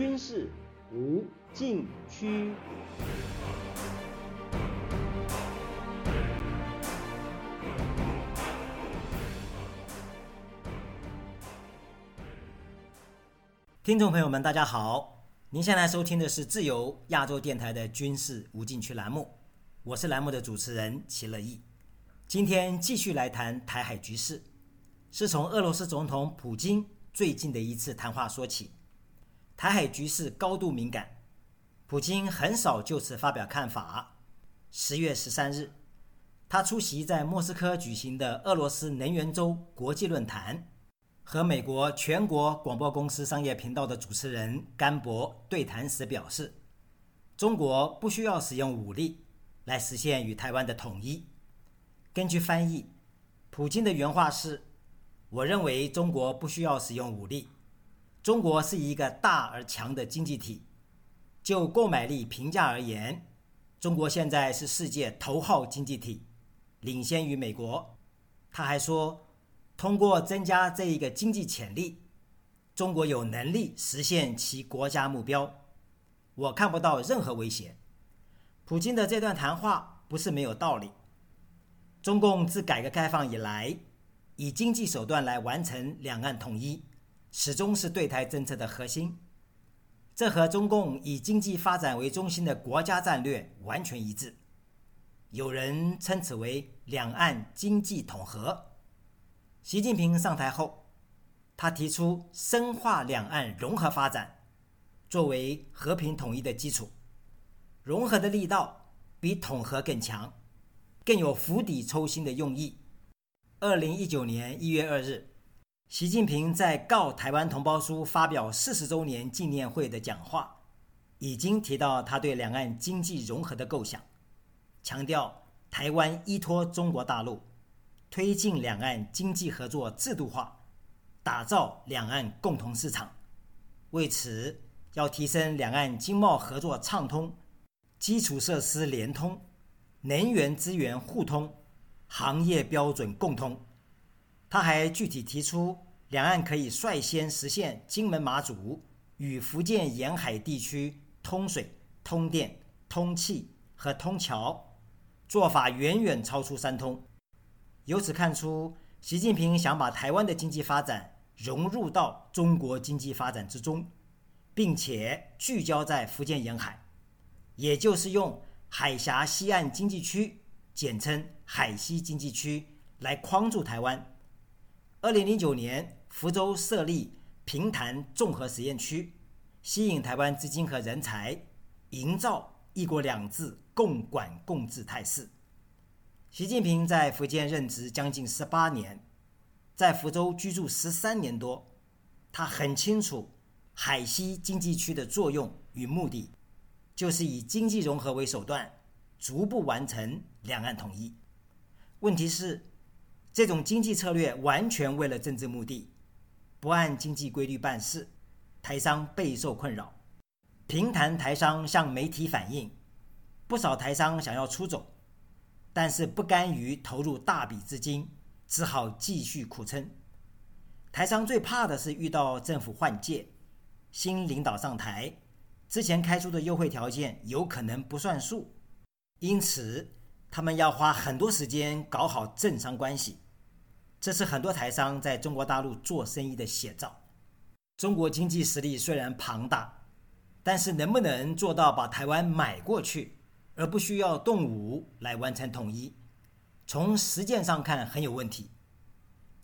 军事无禁区。听众朋友们，大家好！您现在收听的是自由亚洲电台的军事无禁区栏目，我是栏目的主持人齐乐意。今天继续来谈台海局势，是从俄罗斯总统普京最近的一次谈话说起。台海局势高度敏感，普京很少就此发表看法。十月十三日，他出席在莫斯科举行的俄罗斯能源周国际论坛。和美国全国广播公司商业频道的主持人甘博对谈时表示，中国不需要使用武力来实现与台湾的统一。根据翻译，普京的原话是：“我认为中国不需要使用武力。中国是一个大而强的经济体，就购买力评价而言，中国现在是世界头号经济体，领先于美国。”他还说。通过增加这一个经济潜力，中国有能力实现其国家目标。我看不到任何威胁。普京的这段谈话不是没有道理。中共自改革开放以来，以经济手段来完成两岸统一，始终是对台政策的核心。这和中共以经济发展为中心的国家战略完全一致。有人称此为两岸经济统合。习近平上台后，他提出深化两岸融合发展，作为和平统一的基础。融合的力道比统合更强，更有釜底抽薪的用意。二零一九年一月二日，习近平在《告台湾同胞书》发表四十周年纪念会的讲话，已经提到他对两岸经济融合的构想，强调台湾依托中国大陆。推进两岸经济合作制度化，打造两岸共同市场。为此，要提升两岸经贸合作畅通、基础设施联通、能源资源互通、行业标准共通。他还具体提出，两岸可以率先实现金门、马祖与福建沿海地区通水、通电、通气和通桥，做法远远超出三通。由此看出，习近平想把台湾的经济发展融入到中国经济发展之中，并且聚焦在福建沿海，也就是用海峡西岸经济区（简称海西经济区）来框住台湾。二零零九年，福州设立平潭综合实验区，吸引台湾资金和人才，营造“一国两制”共管共治态势。习近平在福建任职将近十八年，在福州居住十三年多，他很清楚海西经济区的作用与目的，就是以经济融合为手段，逐步完成两岸统一。问题是，这种经济策略完全为了政治目的，不按经济规律办事，台商备受困扰。平潭台商向媒体反映，不少台商想要出走。但是不甘于投入大笔资金，只好继续苦撑。台商最怕的是遇到政府换届，新领导上台，之前开出的优惠条件有可能不算数，因此他们要花很多时间搞好政商关系。这是很多台商在中国大陆做生意的写照。中国经济实力虽然庞大，但是能不能做到把台湾买过去？而不需要动武来完成统一，从实践上看很有问题。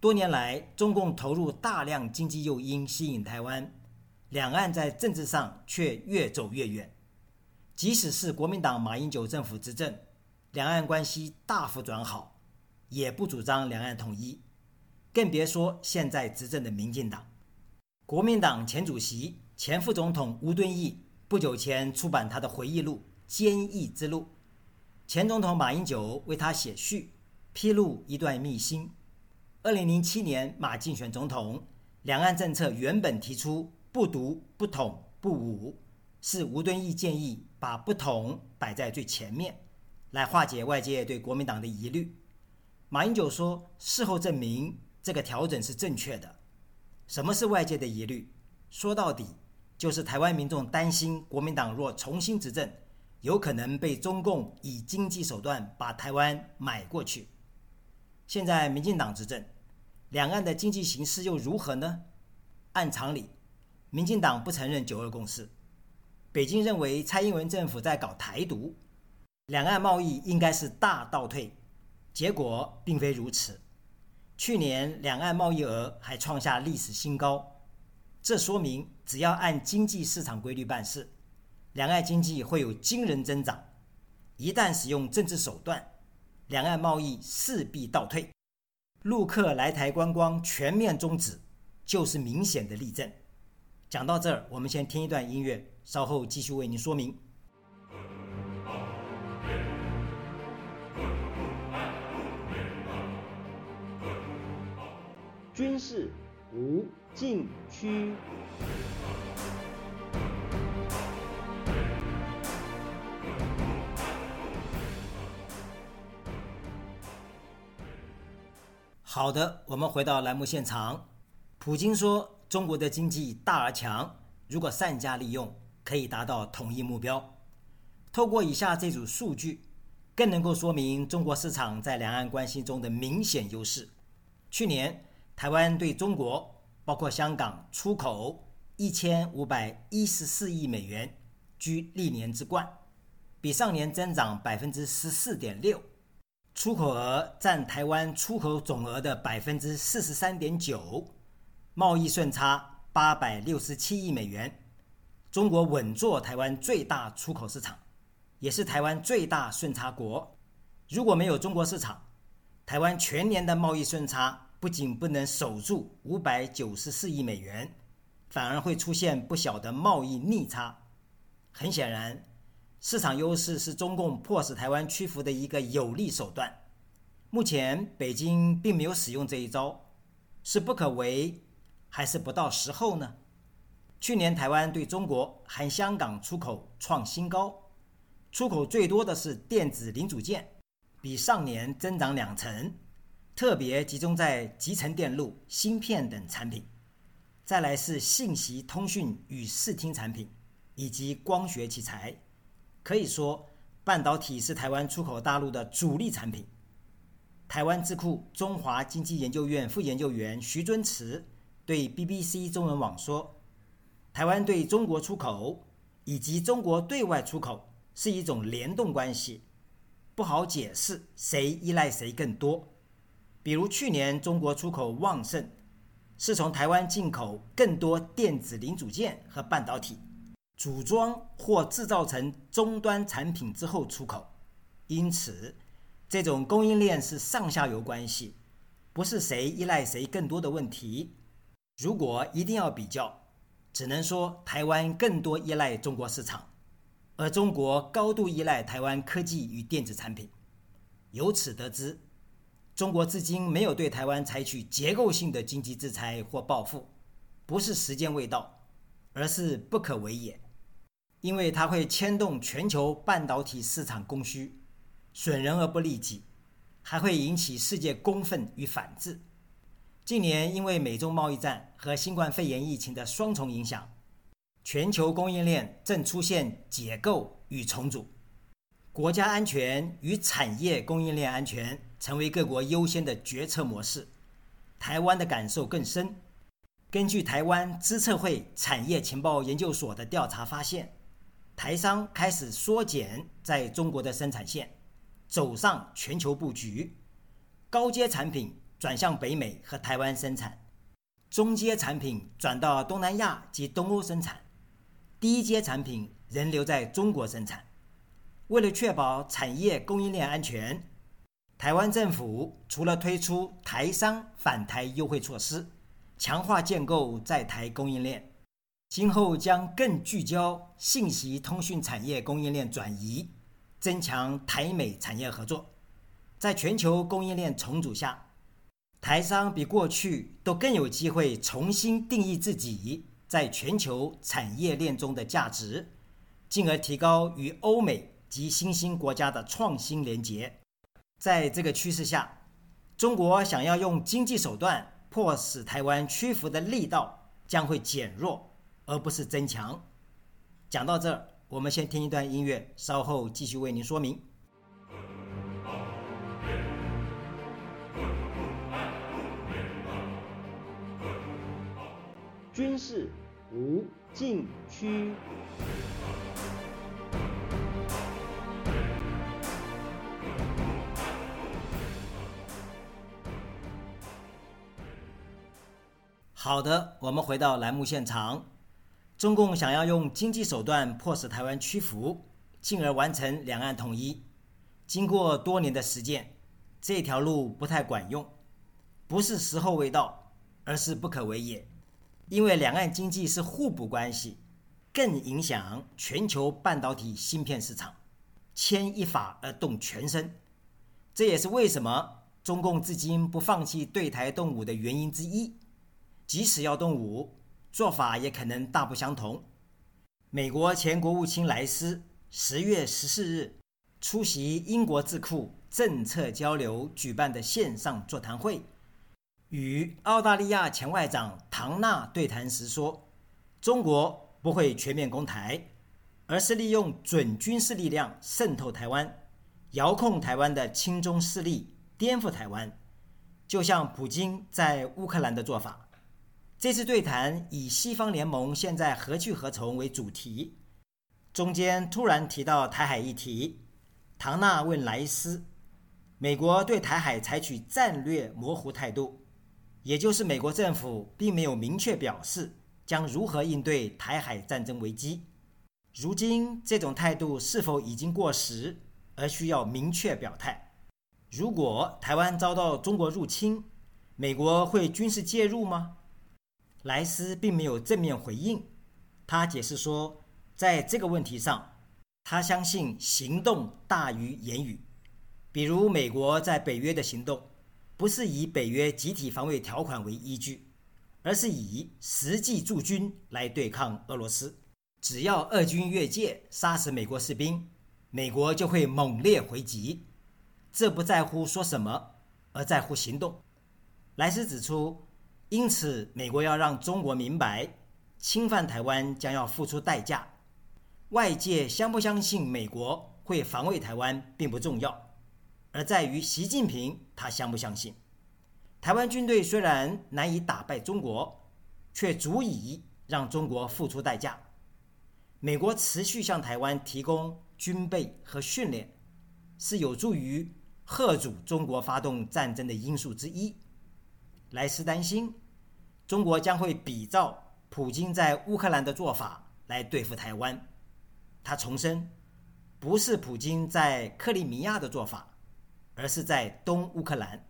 多年来，中共投入大量经济诱因吸引台湾，两岸在政治上却越走越远。即使是国民党马英九政府执政，两岸关系大幅转好，也不主张两岸统一，更别说现在执政的民进党。国民党前主席、前副总统吴敦义不久前出版他的回忆录。坚毅之路，前总统马英九为他写序，披露一段秘辛。二零零七年马竞选总统，两岸政策原本提出不独、不统、不武，是吴敦义建议把不统摆在最前面，来化解外界对国民党的疑虑。马英九说，事后证明这个调整是正确的。什么是外界的疑虑？说到底，就是台湾民众担心国民党若重新执政，有可能被中共以经济手段把台湾买过去。现在民进党执政，两岸的经济形势又如何呢？按常理，民进党不承认九二共识，北京认为蔡英文政府在搞台独，两岸贸易应该是大倒退，结果并非如此。去年两岸贸易额还创下历史新高，这说明只要按经济市场规律办事，两岸经济会有惊人增长。一旦使用政治手段，两岸贸易势必倒退，陆客来台观光全面终止。就是明显的例证。讲到这儿，我们先听一段音乐，稍后继续为您说明。军事无禁区。好的，我们回到栏目现场。普京说：“中国的经济大而强，如果善加利用，可以达到统一目标。透过以下这组数据，更能够说明中国市场在两岸关系中的明显优势。去年，台湾对中国，包括香港，出口一千五百一十四亿美元，居历年之冠，比上年增长百分之十四点六，出口额占台湾出口总额的百分之四十三点九。”贸易顺差八百六十七亿美元，中国稳坐台湾最大出口市场，也是台湾最大顺差国。如果没有中国市场，台湾全年的贸易顺差不仅不能守住五百九十四亿美元，反而会出现不小的贸易逆差。很显然，市场优势是中共迫使台湾屈服的一个有力手段。目前，北京并没有使用这一招，是不可为。还是不到时候呢？去年台湾对中国含香港出口创新高，出口最多的是电子零组件，比上年增长两成，特别集中在集成电路、芯片等产品。再来是信息通讯与视听产品，以及光学器材。可以说，半导体是台湾出口大陆的主力产品。台湾智库中华经济研究院副研究员徐尊慈。对 BBC 中文网说：“台湾对中国出口以及中国对外出口是一种联动关系，不好解释谁依赖谁更多。比如去年中国出口旺盛，是从台湾进口更多电子零组件和半导体，组装或制造成终端产品之后出口。因此，这种供应链是上下游关系，不是谁依赖谁更多的问题。”如果一定要比较，只能说台湾更多依赖中国市场，而中国高度依赖台湾科技与电子产品。由此得知，中国至今没有对台湾采取结构性的经济制裁或报复，不是时间未到，而是不可为也，因为它会牵动全球半导体市场供需，损人而不利己，还会引起世界公愤与反制。近年因为美中贸易战和新冠肺炎疫情的双重影响，全球供应链正出现解构与重组，国家安全与产业供应链安全成为各国优先的决策模式。台湾的感受更深。根据台湾资策会产业情报研究所的调查发现，台商开始缩减在中国的生产线，走上全球布局，高阶产品。转向北美和台湾生产，中阶产品转到东南亚及东欧生产，低阶产品仍留在中国生产。为了确保产业供应链安全，台湾政府除了推出台商返台优惠措施，强化建构在台供应链，今后将更聚焦信息通讯产业供应链转移，增强台美产业合作。在全球供应链重组下。台商比过去都更有机会重新定义自己在全球产业链中的价值，进而提高与欧美及新兴国家的创新连结。在这个趋势下，中国想要用经济手段迫使台湾屈服的力道将会减弱，而不是增强。讲到这儿，我们先听一段音乐，稍后继续为您说明。军事无禁区。好的，我们回到栏目现场。中共想要用经济手段迫使台湾屈服，进而完成两岸统一。经过多年的实践，这条路不太管用，不是时候未到，而是不可为也。因为两岸经济是互补关系，更影响全球半导体芯片市场，牵一发而动全身。这也是为什么中共至今不放弃对台动武的原因之一。即使要动武，做法也可能大不相同。美国前国务卿莱斯十月十四日出席英国智库政策交流举办的线上座谈会，与澳大利亚前外长唐纳对谈时说：“中国不会全面攻台，而是利用准军事力量渗透台湾，遥控台湾的亲中势力，颠覆台湾，就像普京在乌克兰的做法。”这次对谈以西方联盟现在何去何从为主题，中间突然提到台海议题。唐纳问莱斯：“美国对台海采取战略模糊态度，也就是美国政府并没有明确表示将如何应对台海战争危机。如今这种态度是否已经过时，而需要明确表态？如果台湾遭到中国入侵，美国会军事介入吗？”莱斯并没有正面回应，他解释说，在这个问题上，他相信行动大于言语。比如，美国在北约的行动，不是以北约集体防卫条款为依据，而是以实际驻军来对抗俄罗斯。只要俄军越界杀死美国士兵，美国就会猛烈回击。这不在乎说什么，而在乎行动。莱斯指出。因此，美国要让中国明白，侵犯台湾将要付出代价。外界相不相信美国会防卫台湾并不重要，而在于习近平他相不相信。台湾军队虽然难以打败中国，却足以让中国付出代价。美国持续向台湾提供军备和训练，是有助于贺阻中国发动战争的因素之一。莱斯担心，中国将会比照普京在乌克兰的做法来对付台湾。他重申，不是普京在克里米亚的做法，而是在东乌克兰。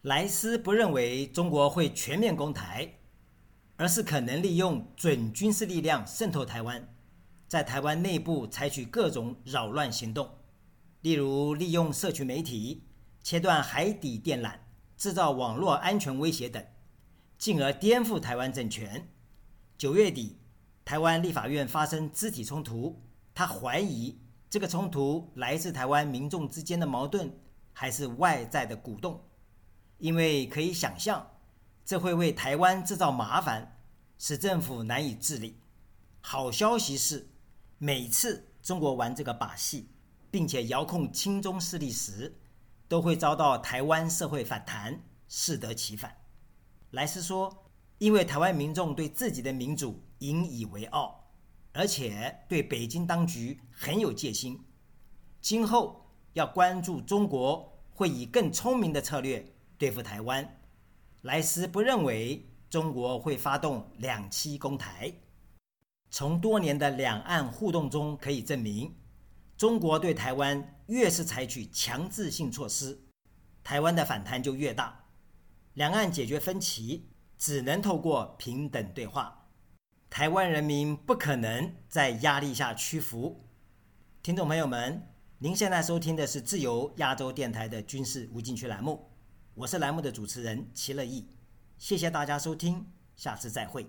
莱斯不认为中国会全面攻台，而是可能利用准军事力量渗透台湾，在台湾内部采取各种扰乱行动，例如利用社区媒体切断海底电缆。制造网络安全威胁等，进而颠覆台湾政权。九月底，台湾立法院发生肢体冲突，他怀疑这个冲突来自台湾民众之间的矛盾，还是外在的鼓动？因为可以想象，这会为台湾制造麻烦，使政府难以治理。好消息是，每次中国玩这个把戏，并且遥控亲中势力时，都会遭到台湾社会反弹，适得其反。莱斯说：“因为台湾民众对自己的民主引以为傲，而且对北京当局很有戒心，今后要关注中国会以更聪明的策略对付台湾。”莱斯不认为中国会发动两栖攻台。从多年的两岸互动中可以证明。中国对台湾越是采取强制性措施，台湾的反弹就越大。两岸解决分歧只能透过平等对话，台湾人民不可能在压力下屈服。听众朋友们，您现在收听的是自由亚洲电台的军事无禁区栏目，我是栏目的主持人齐乐意，谢谢大家收听，下次再会。